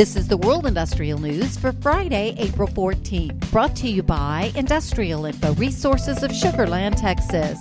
This is the World Industrial News for Friday, April 14th, brought to you by Industrial Info Resources of Sugar Land, Texas.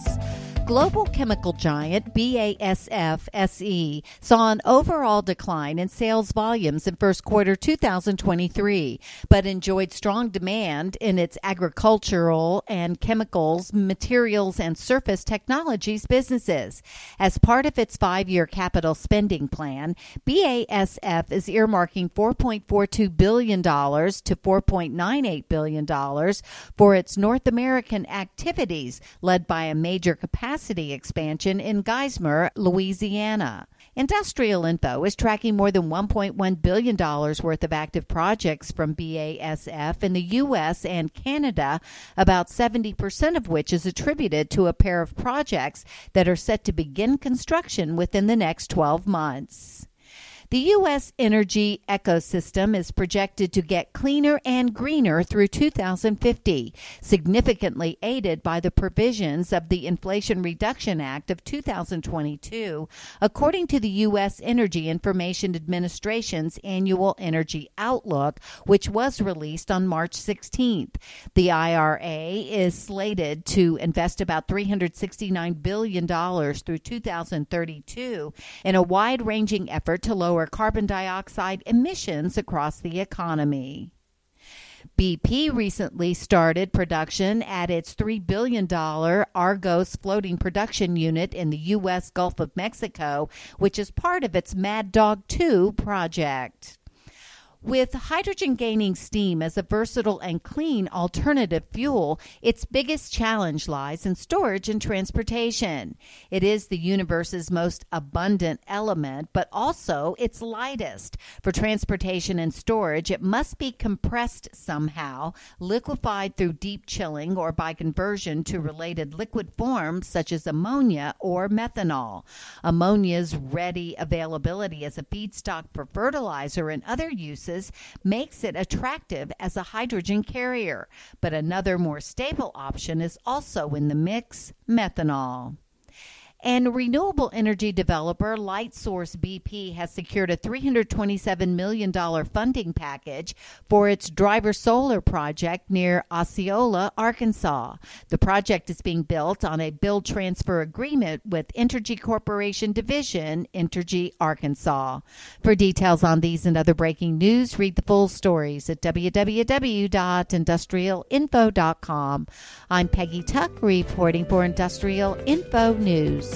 Global chemical giant BASF SE saw an overall decline in sales volumes in first quarter 2023, but enjoyed strong demand in its agricultural and chemicals, materials, and surface technologies businesses. As part of its five year capital spending plan, BASF is earmarking $4.42 billion to $4.98 billion for its North American activities, led by a major capacity capacity expansion in Geismar, Louisiana. Industrial Info is tracking more than $1.1 billion worth of active projects from BASF in the U.S. and Canada, about 70% of which is attributed to a pair of projects that are set to begin construction within the next 12 months. The U.S. energy ecosystem is projected to get cleaner and greener through 2050, significantly aided by the provisions of the Inflation Reduction Act of 2022, according to the U.S. Energy Information Administration's annual energy outlook, which was released on March 16th. The IRA is slated to invest about $369 billion through 2032 in a wide ranging effort to lower lower carbon dioxide emissions across the economy. BP recently started production at its $3 billion Argos floating production unit in the U.S. Gulf of Mexico, which is part of its Mad Dog 2 project. With hydrogen gaining steam as a versatile and clean alternative fuel, its biggest challenge lies in storage and transportation. It is the universe's most abundant element, but also its lightest. For transportation and storage, it must be compressed somehow, liquefied through deep chilling, or by conversion to related liquid forms such as ammonia or methanol. Ammonia's ready availability as a feedstock for fertilizer and other uses makes it attractive as a hydrogen carrier. But another more stable option is also in the mix methanol. And renewable energy developer Lightsource BP has secured a $327 million funding package for its driver solar project near Osceola, Arkansas. The project is being built on a build transfer agreement with Entergy Corporation Division, Entergy Arkansas. For details on these and other breaking news, read the full stories at www.industrialinfo.com. I'm Peggy Tuck reporting for Industrial Info News.